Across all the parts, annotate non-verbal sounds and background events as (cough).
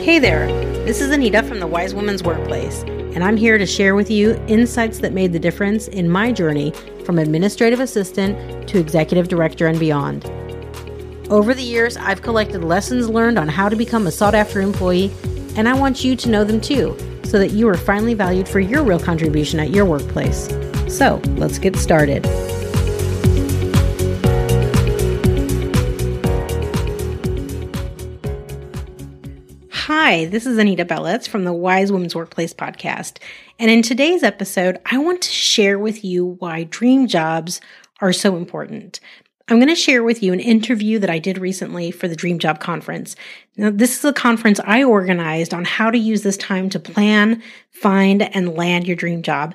Hey there, this is Anita from the Wise Woman's Workplace, and I'm here to share with you insights that made the difference in my journey from administrative assistant to executive director and beyond. Over the years, I've collected lessons learned on how to become a sought after employee, and I want you to know them too, so that you are finally valued for your real contribution at your workplace. So, let's get started. Hi, this is Anita Belitz from the Wise Women's Workplace podcast. And in today's episode, I want to share with you why dream jobs are so important. I'm going to share with you an interview that I did recently for the Dream Job Conference. Now, this is a conference I organized on how to use this time to plan, find, and land your dream job.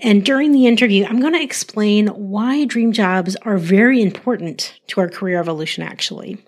And during the interview, I'm going to explain why dream jobs are very important to our career evolution, actually.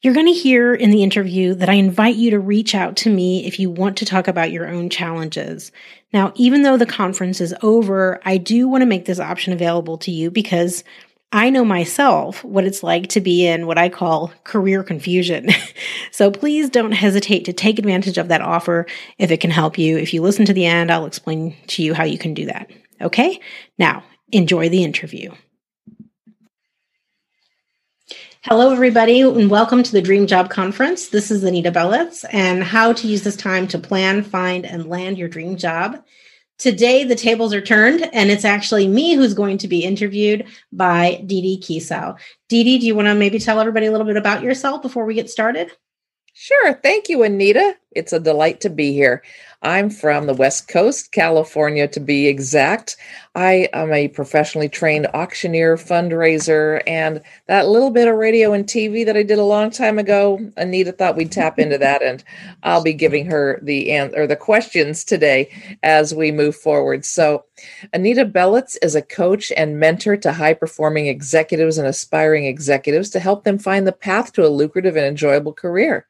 You're going to hear in the interview that I invite you to reach out to me if you want to talk about your own challenges. Now, even though the conference is over, I do want to make this option available to you because I know myself what it's like to be in what I call career confusion. (laughs) so please don't hesitate to take advantage of that offer if it can help you. If you listen to the end, I'll explain to you how you can do that. Okay? Now, enjoy the interview. Hello, everybody, and welcome to the Dream Job Conference. This is Anita Belitz and how to use this time to plan, find, and land your dream job. Today, the tables are turned, and it's actually me who's going to be interviewed by Kiesau. Dee Dee, do you want to maybe tell everybody a little bit about yourself before we get started? Sure. Thank you, Anita. It's a delight to be here. I'm from the West Coast, California to be exact. I am a professionally trained auctioneer, fundraiser, and that little bit of radio and TV that I did a long time ago, Anita thought we'd tap into that, and I'll be giving her the answer or the questions today as we move forward. So, Anita Belitz is a coach and mentor to high performing executives and aspiring executives to help them find the path to a lucrative and enjoyable career.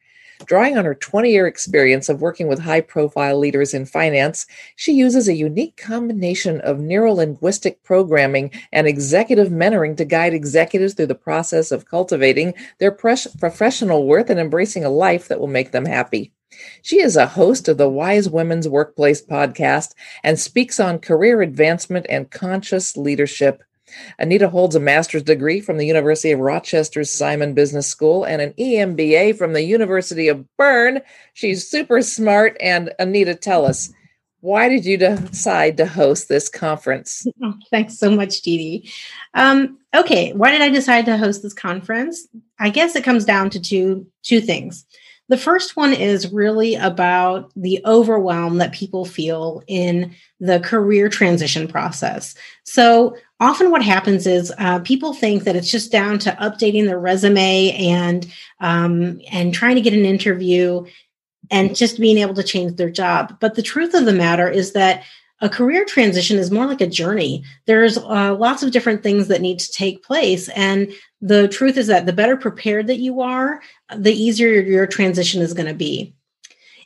Drawing on her 20 year experience of working with high profile leaders in finance, she uses a unique combination of neuro linguistic programming and executive mentoring to guide executives through the process of cultivating their professional worth and embracing a life that will make them happy. She is a host of the Wise Women's Workplace podcast and speaks on career advancement and conscious leadership. Anita holds a master's degree from the University of Rochester's Simon Business School and an EMBA from the University of Bern. She's super smart. And Anita, tell us, why did you decide to host this conference? (laughs) Oh, thanks so much, Dee Dee. Um, okay, why did I decide to host this conference? I guess it comes down to two two things. The first one is really about the overwhelm that people feel in the career transition process. So often what happens is uh, people think that it's just down to updating their resume and um, and trying to get an interview and just being able to change their job. But the truth of the matter is that a career transition is more like a journey. There's uh, lots of different things that need to take place. And the truth is that the better prepared that you are, the easier your transition is going to be.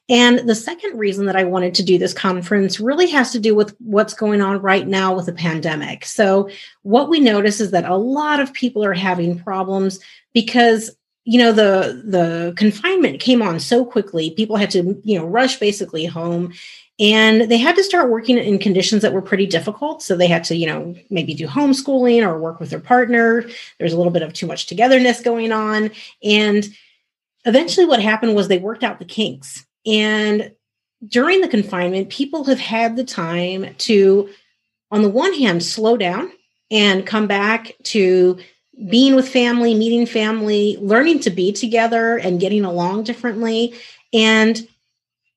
And the second reason that I wanted to do this conference really has to do with what's going on right now with the pandemic. So, what we notice is that a lot of people are having problems because you know the the confinement came on so quickly. People had to you know rush basically home and they had to start working in conditions that were pretty difficult. So they had to you know maybe do homeschooling or work with their partner. There's a little bit of too much togetherness going on. And eventually what happened was they worked out the kinks and during the confinement, people have had the time to, on the one hand, slow down and come back to being with family, meeting family, learning to be together and getting along differently. And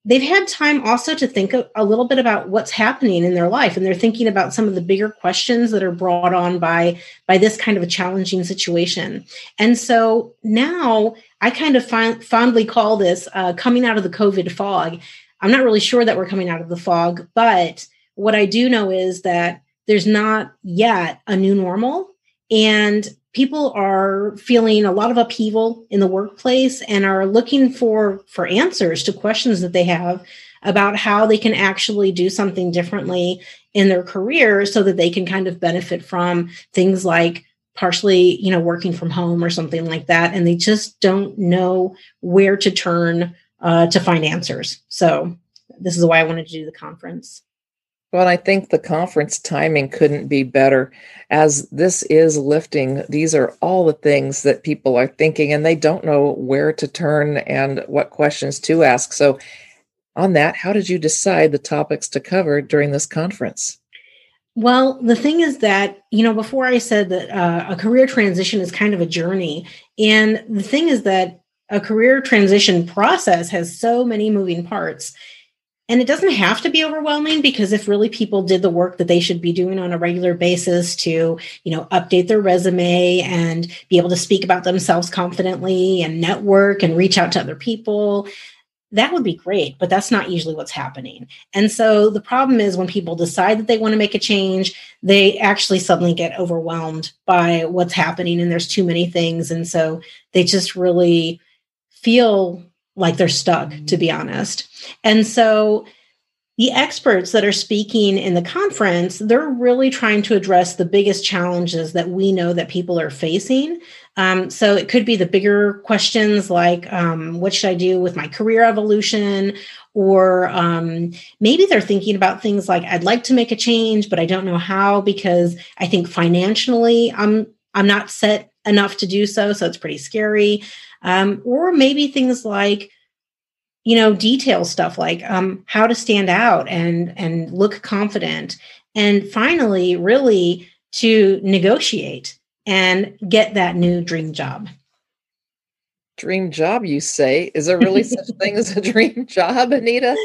they've had time also to think a, a, little bit about what's happening in their life and they're thinking about some of the bigger questions that are brought on by by this kind of a challenging situation. And so now i kind of fondly call this uh, coming out of the covid fog. I'm not really sure that we're coming out of the fog but what i do know is that there's not yet a new normal and people are feeling a lot of upheaval in the workplace and are looking for for answers to questions that they have about how they can actually do something differently in their career so that they can kind of benefit from things like partially you know working from home or something like that and they just don't know where to turn uh, to find answers. So this is why I wanted to do the conference. Well, I think the conference timing couldn't be better as this is lifting. These are all the things that people are thinking and they don't know where to turn and what questions to ask. So, on that, how did you decide the topics to cover during this conference? Well, the thing is that, you know, before I said that uh, a career transition is kind of a journey. And the thing is that a career transition process has so many moving parts and it doesn't have to be overwhelming because if really people did the work that they should be doing on a regular basis to, you know, update their resume and be able to speak about themselves confidently and network and reach out to other people, that would be great, but that's not usually what's happening. And so the problem is when people decide that they want to make a change, they actually suddenly get overwhelmed by what's happening and there's too many things. And so they just really feel like they're stuck, to be honest. And so the experts that are speaking in the conference, they're really trying to address the biggest challenges that we know that people are facing. Um, so it could be the bigger questions like, um, what should I do with my career evolution? Or um, maybe they're thinking about things like, I'd like to make a change, but I don't know how because I think financially I'm I'm not set enough to do so, so it's pretty scary. Um, or maybe things like, you know detail stuff like um, how to stand out and and look confident and finally really to negotiate and get that new dream job. Dream job you say? Is there really such (laughs) thing as a dream job anita?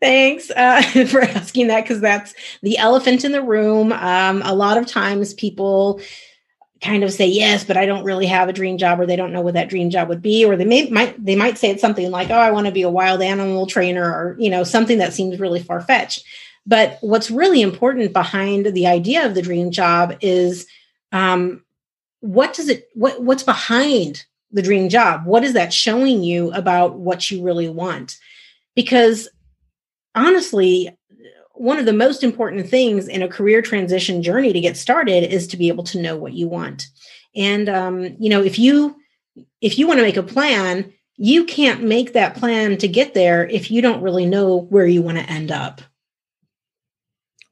Thanks uh, (laughs) for asking that because that's the elephant in the room. Um, a lot of times people kind of say yes but i don't really have a dream job or they don't know what that dream job would be or they may might they might say it's something like oh i want to be a wild animal trainer or you know something that seems really far fetched but what's really important behind the idea of the dream job is um, what does it what what's behind the dream job? What is that showing you about what you really want? Because honestly one of the most important things in a career transition journey to get started is to be able to know what you want. And um, you know if you if you want to make a plan you can't make that plan to get there if you don't really know where you want to end up.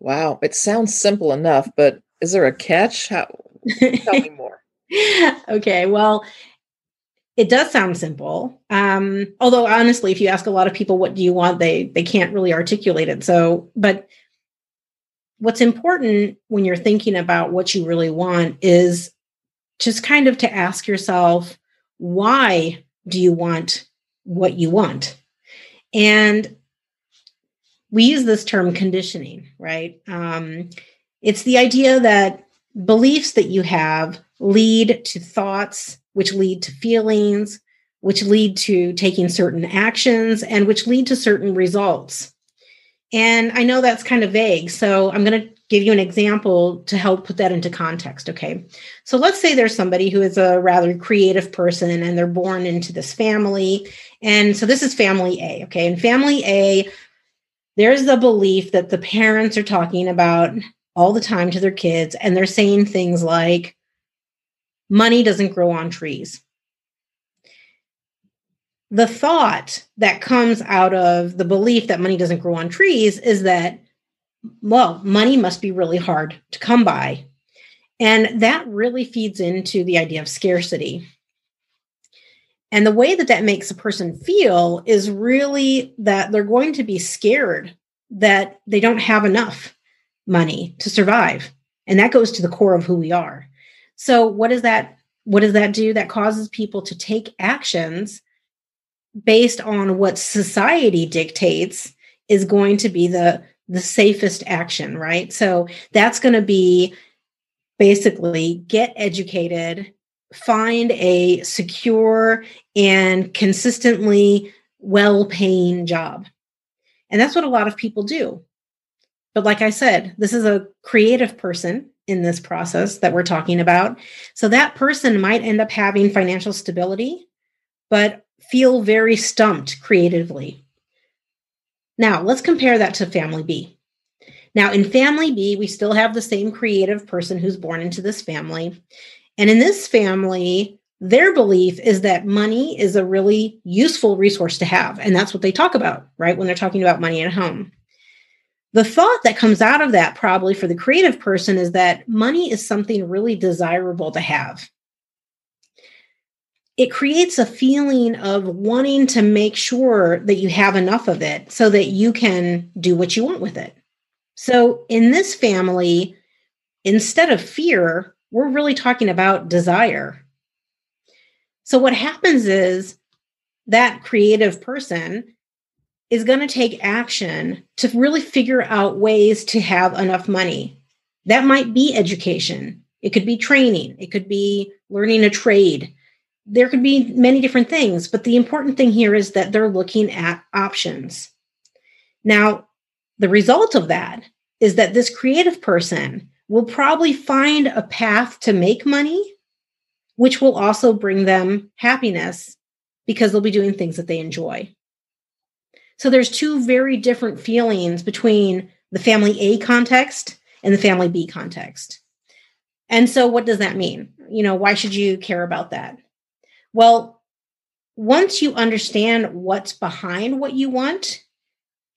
Wow it sounds simple enough but is there a catch? How, tell me (laughs) more. Okay well it does sound simple um, although honestly if you ask a lot of people what do you want they they can't really articulate it. So but what's important when you're thinking about what you really want is just kind of to ask yourself why do you want what you want? And we use this term conditioning right? Um, it's the idea that beliefs that you have lead to thoughts which lead to feelings, which lead to taking certain actions, and which lead to certain results. And I know that's kind of vague. So I'm going to give you an example to help put that into context. Okay. So let's say there's somebody who is a rather creative person and they're born into this family. And so this is family A. Okay. And family A, there's the belief that the parents are talking about all the time to their kids. And they're saying things like, money doesn't grow on trees. The thought that comes out of the belief that money doesn't grow on trees is that, well, money must be really hard to come by. And that really feeds into the idea of scarcity. And the way that that makes a person feel is really that they're going to be scared that they don't have enough money to survive. And that goes to the core of who we are. So what does that what does that do? That causes people to take actions based on what society dictates is going to be the the safest action, right? So that's going to be basically get educated, find a secure and consistently well-paying job. And that's what a lot of people do. But like I said, this is a creative person in this process that we're talking about. So that person might end up having financial stability, but feel very stumped creatively. Now, let's compare that to family B. Now, in family B, we still have the same creative person who's born into this family. And in this family, their belief is that money is a really useful resource to have. And that's what they talk about, right? When they're talking about money at home. The thought that comes out of that, probably for the creative person, is that money is something really desirable to have. It creates a feeling of wanting to make sure that you have enough of it so that you can do what you want with it. So, in this family, instead of fear, we're really talking about desire. So, what happens is that creative person is going to take action to really figure out ways to have enough money. That might be education, it could be training, it could be learning a trade. There could be many different things, but the important thing here is that they're looking at options. Now, the result of that is that this creative person will probably find a path to make money, which will also bring them happiness because they'll be doing things that they enjoy. So there's two very different feelings between the family A context and the family B context. And so what does that mean? You know, why should you care about that? Well, once you understand what's behind what you want,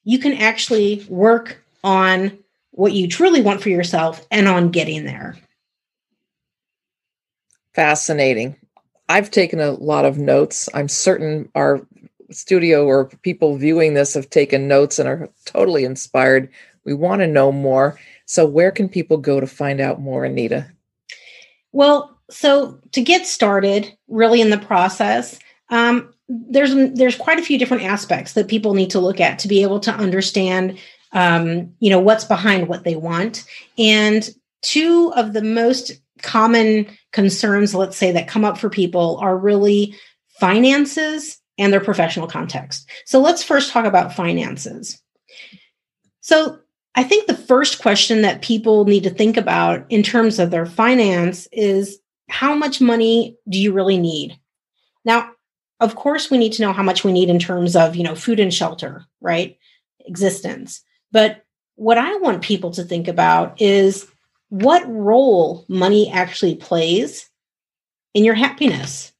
you can actually work on what you truly want for yourself and on getting there. Fascinating. I've taken a lot of notes. I'm certain our studio or people viewing this have taken notes and are totally inspired. We want to know more. So, where can people go to find out more, Anita? Well, so to get started, really in the process, um, there's there's quite a few different aspects that people need to look at to be able to understand, um, you know, what's behind what they want. And two of the most common concerns, let's say, that come up for people are really finances and their professional context. So let's first talk about finances. So I think the first question that people need to think about in terms of their finance is how much money do you really need? Now, of course, we need to know how much we need in terms of, you know, food and shelter, right? Existence. But what I want people to think about is what role money actually plays in your happiness.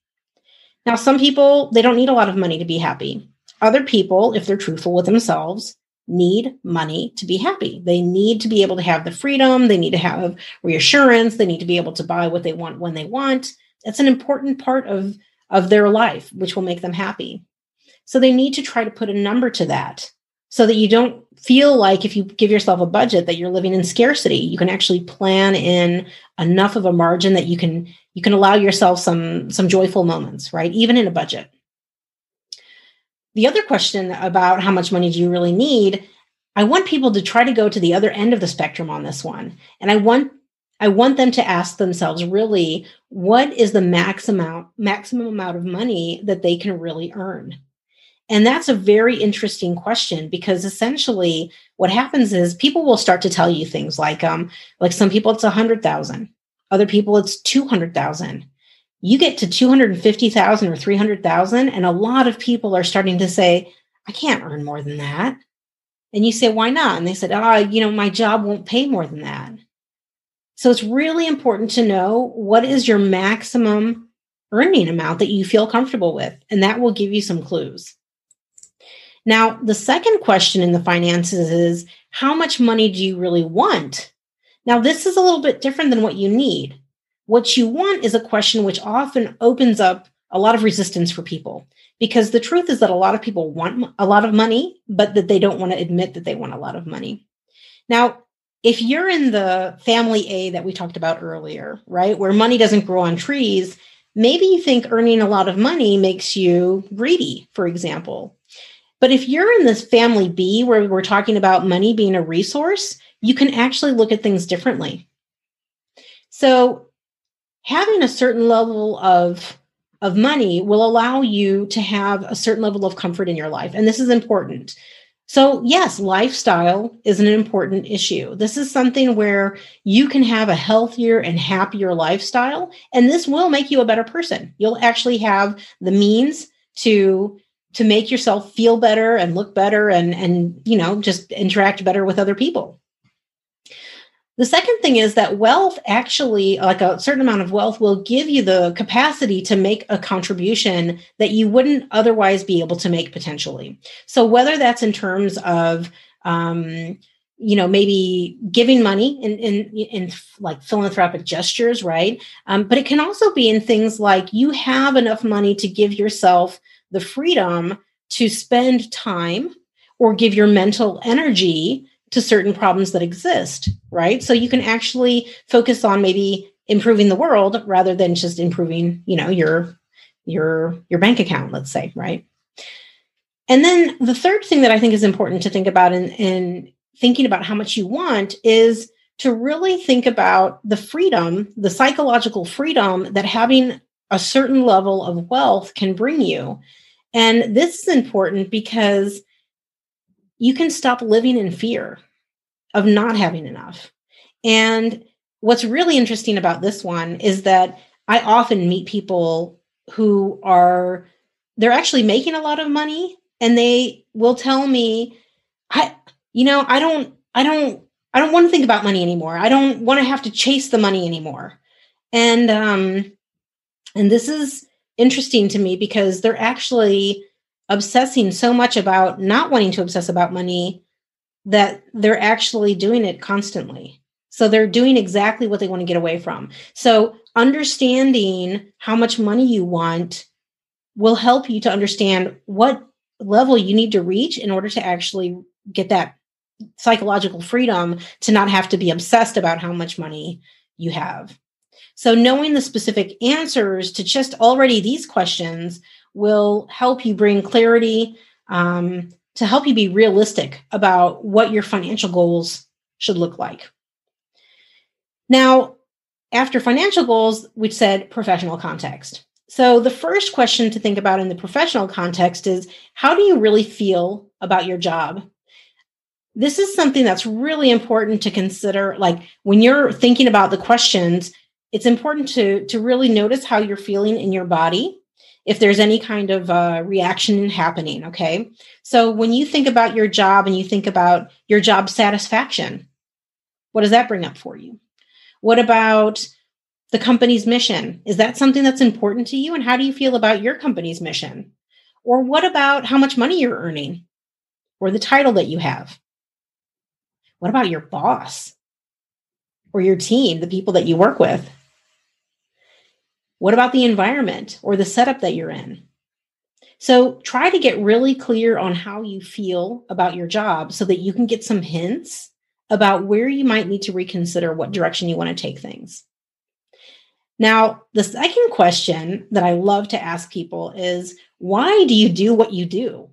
Now, some people, they don't need a lot of money to be happy. Other people, if they're truthful with themselves, need money to be happy. They need to be able to have the freedom, they need to have reassurance, they need to be able to buy what they want when they want. That's an important part of, of their life, which will make them happy. So they need to try to put a number to that so that you don't feel like if you give yourself a budget that you're living in scarcity. You can actually plan in enough of a margin that you can you can allow yourself some some joyful moments right? Even in a budget. The other question about how much money do you really need i want people to try to go to the other end of the spectrum on this one. And i want i want them to ask themselves really what is the max amount maximum amount of money that they can really earn and that's a very interesting question because essentially what happens is people will start to tell you things like um like some people it's a hundred thousand, other people it's two hundred thousand. You get to two hundred and fifty thousand or three hundred thousand, and a lot of people are starting to say, "I can't earn more than that." And you say, "Why not?" And they said, "Ah, oh, you know, my job won't pay more than that." So it's really important to know what is your maximum earning amount that you feel comfortable with, and that will give you some clues. Now, the second question in the finances is how much money do you really want? Now, this is a little bit different than what you need. What you want is a question which often opens up a lot of resistance for people because the truth is that a lot of people want a lot of money, but that they don't want to admit that they want a lot of money. Now, if you're in the family A that we talked about earlier, right, where money doesn't grow on trees, maybe you think earning a lot of money makes you greedy, for example. But if you're in this family B where we're talking about money being a resource, you can actually look at things differently. So having a certain level of of money will allow you to have a certain level of comfort in your life and this is important. So, yes, lifestyle is an important issue. This is something where you can have a healthier and happier lifestyle, and this will make you a better person. You'll actually have the means to to make yourself feel better and look better and and you know just interact better with other people The second thing is that wealth actually, like a certain amount of wealth, will give you the capacity to make a contribution that you wouldn't otherwise be able to make potentially. So, whether that's in terms of, um, you know, maybe giving money in, in, in like philanthropic gestures, right? Um, but it can also be in things like you have enough money to give yourself the freedom to spend time or give your mental energy to certain problems that exist, right? So you can actually focus on maybe improving the world rather than just improving, you know, your your your bank account, let's say, right? And then the third thing that I think is important to think about in, in thinking about how much you want is to really think about the freedom, the psychological freedom that having a certain level of wealth can bring you. And this is important because you can stop living in fear of not having enough. And what's really interesting about this one is that I often meet people who are they're actually making a lot of money and they will tell me I you know, I don't I don't I don't want to think about money anymore. I don't want to have to chase the money anymore. And um and this is interesting to me because they're actually obsessing so much about not wanting to obsess about money that they're actually doing it constantly. So they're doing exactly what they want to get away from. So understanding how much money you want will help you to understand what level you need to reach in order to actually get that psychological freedom to not have to be obsessed about how much money you have. So knowing the specific answers to just already these questions will help you bring clarity um, to help you be realistic about what your financial goals should look like. Now, after financial goals, we said professional context. So, the first question to think about in the professional context is how do you really feel about your job? This is something that's really important to consider. Like when you're thinking about the questions, it's important to, to really notice how you're feeling in your body if there's any kind of uh, reaction happening. Okay. So when you think about your job and you think about your job satisfaction, what does that bring up for you? What about the company's mission? Is that something that's important to you? And how do you feel about your company's mission? Or what about how much money you're earning or the title that you have? What about your boss or your team, the people that you work with? What about the environment or the setup that you're in? So try to get really clear on how you feel about your job so that you can get some hints about where you might need to reconsider what direction you want to take things. Now, the second question that I love to ask people is why do you do what you do?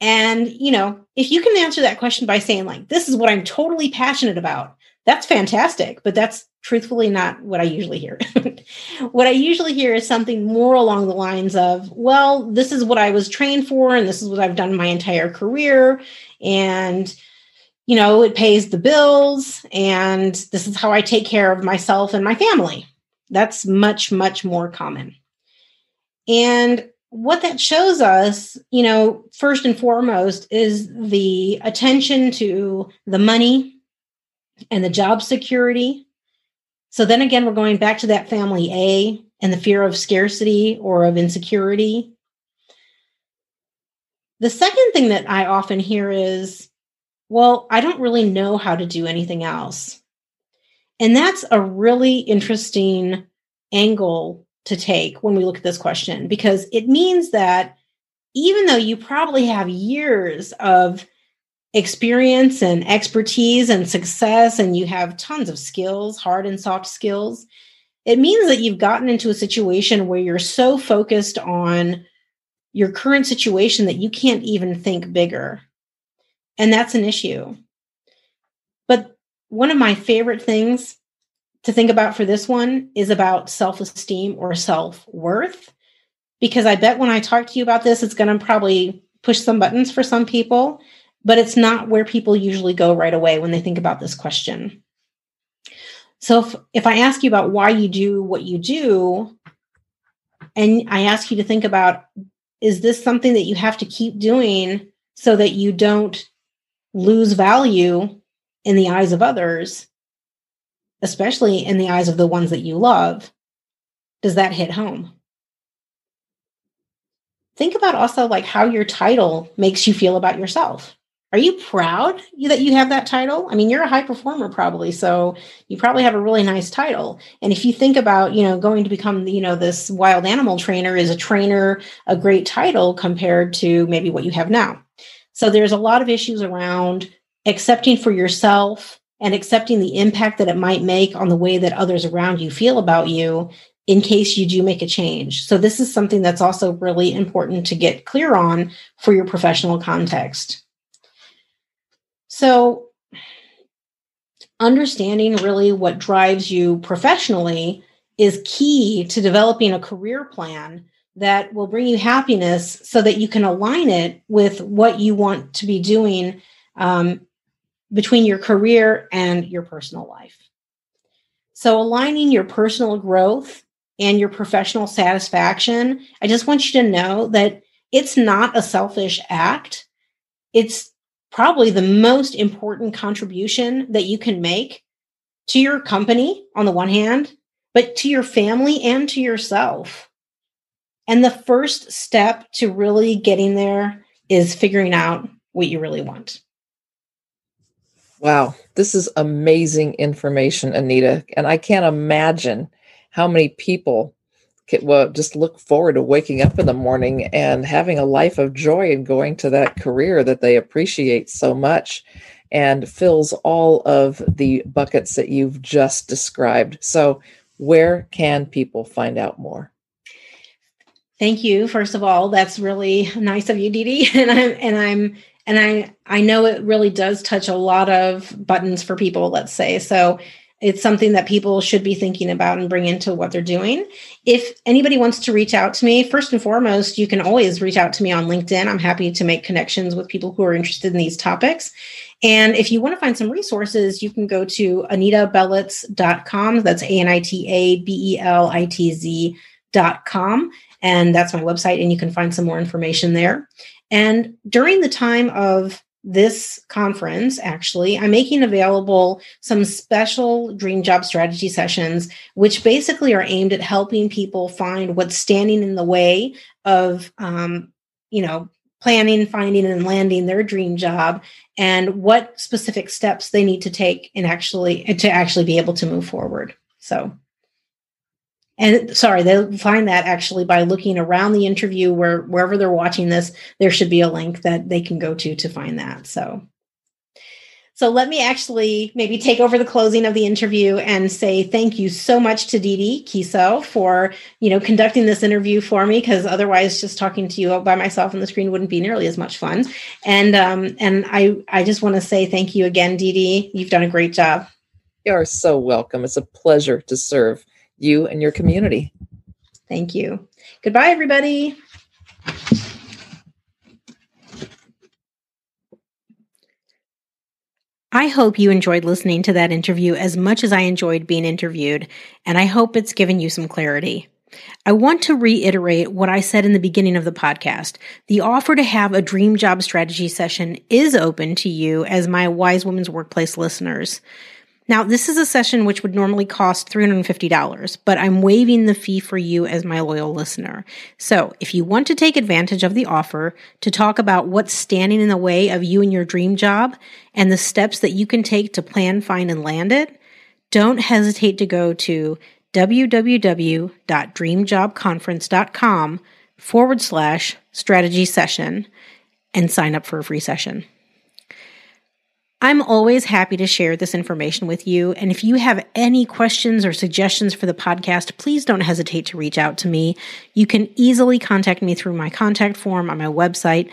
And, you know, if you can answer that question by saying, like, this is what I'm totally passionate about, that's fantastic, but that's truthfully not what I usually hear. (laughs) what I usually hear is something more along the lines of, well, this is what I was trained for, and this is what I've done my entire career. And, you know, it pays the bills, and this is how I take care of myself and my family. That's much, much more common. And what that shows us, you know, first and foremost is the attention to the money and the job security. So then again, we're going back to that family A and the fear of scarcity or of insecurity. The second thing that I often hear is, well, I don't really know how to do anything else. And that's a really interesting angle to take when we look at this question because it means that even though you probably have years of experience and expertise and success, and you have tons of skills, hard and soft skills, it means that you've gotten into a situation where you're so focused on your current situation that you can't even think bigger. And that's an issue. But one of my favorite things to think about for this one is about self esteem or self worth. Because I bet when I talk to you about this, it's going to probably push some buttons for some people but it's not where people usually go right away when they think about this question. So if, if I ask you about why you do what you do, and I ask you to think about is this something that you have to keep doing so that you don't lose value in the eyes of others? especially in the eyes of the ones that you love, does that hit home? Think about also like how your title makes you feel about yourself. Are you proud that you have that title? I mean, you're a high performer probably, so you probably have a really nice title. And if you think about, you know, going to become, you know, this wild animal trainer is a trainer a great title compared to maybe what you have now. So there's a lot of issues around accepting for yourself and accepting the impact that it might make on the way that others around you feel about you in case you do make a change. So this is something that's also really important to get clear on for your professional context. So, understanding really what drives you professionally is key to developing a career plan that will bring you happiness so that you can align it with what you want to be doing um, between your career and your personal life. So, aligning your personal growth and your professional satisfaction, I just want you to know that it's not a selfish act. It's probably the most important contribution that you can make to your company on the one hand, but to your family and to yourself. And the first step to really getting there is figuring out what you really want. Wow, this is amazing information, Anita. And I can't imagine how many people well, just look forward to waking up in the morning and having a life of joy and going to that career that they appreciate so much and fills all of the buckets that you've just described. So, where can people find out more? Thank you. First of all, that's really nice of you, Dee Dee. (laughs) And I'm and I'm and I I know it really does touch a lot of buttons for people, let's say. So it's something that people should be thinking about and bring into what they're doing. If anybody wants to reach out to me, first and foremost, you can always reach out to me on LinkedIn. I'm happy to make connections with people who are interested in these topics. And if you want to find some resources, you can go to anitabelitz.com. That's A N I T A B E L I T Z.com. And that's my website, and you can find some more information there. And during the time of this conference, actually, I'm making available some special dream job strategy sessions, which basically are aimed at helping people find what's standing in the way of, um, you know, planning, finding, and landing their dream job, and what specific steps they need to take and actually to actually be able to move forward. So and sorry they'll find that actually by looking around the interview where wherever they're watching this there should be a link that they can go to to find that so so let me actually maybe take over the closing of the interview and say thank you so much to Dee Kiso for you know conducting this interview for me because otherwise just talking to you by myself on the screen wouldn't be nearly as much fun. And um, and I I just want to say thank you again, Dee. You've done a great job. You are so welcome. It's a pleasure to serve you and your community. Thank you. Goodbye, everybody. I hope you enjoyed listening to that interview as much as I enjoyed being interviewed, and I hope it's given you some clarity. I want to reiterate what I said in the beginning of the podcast. The offer to have a dream job strategy session is open to you as my Wise Women's Workplace listeners. Now, this is a session which would normally cost $350, but I'm waiving the fee for you as my loyal listener. So, if you want to take advantage of the offer to talk about what's standing in the way of you and your dream job and the steps that you can take to plan, find, and land it, don't hesitate to go to www.dreamjobconference.com forward slash strategy session and sign up for a free session. I'm always happy to share this information with you. And if you have any questions or suggestions for the podcast, please don't hesitate to reach out to me. You can easily contact me through my contact form on my website,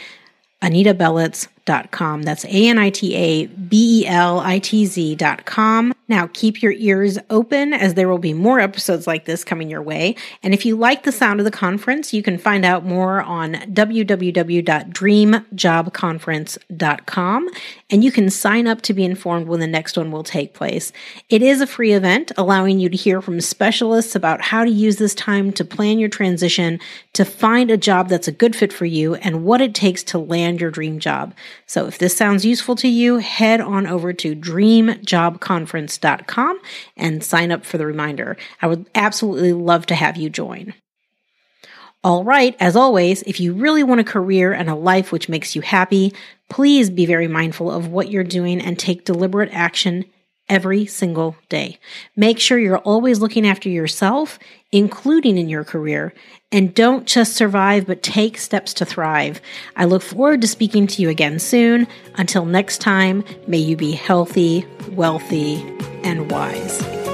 anitabelitz.com. That's A N I T A B E L I T Z.com. Now, keep your ears open as there will be more episodes like this coming your way. And if you like the sound of the conference, you can find out more on www.dreamjobconference.com and you can sign up to be informed when the next one will take place. It is a free event, allowing you to hear from specialists about how to use this time to plan your transition, to find a job that's a good fit for you, and what it takes to land your dream job. So if this sounds useful to you, head on over to dreamjobconference.com and sign up for the reminder. I would absolutely love to have you join. All right, as always, if you really want a career and a life which makes you happy, please be very mindful of what you're doing and take deliberate action every single day. Make sure you're always looking after yourself, including in your career, and don't just survive, but take steps to thrive. I look forward to speaking to you again soon. Until next time, may you be healthy, wealthy, and wise.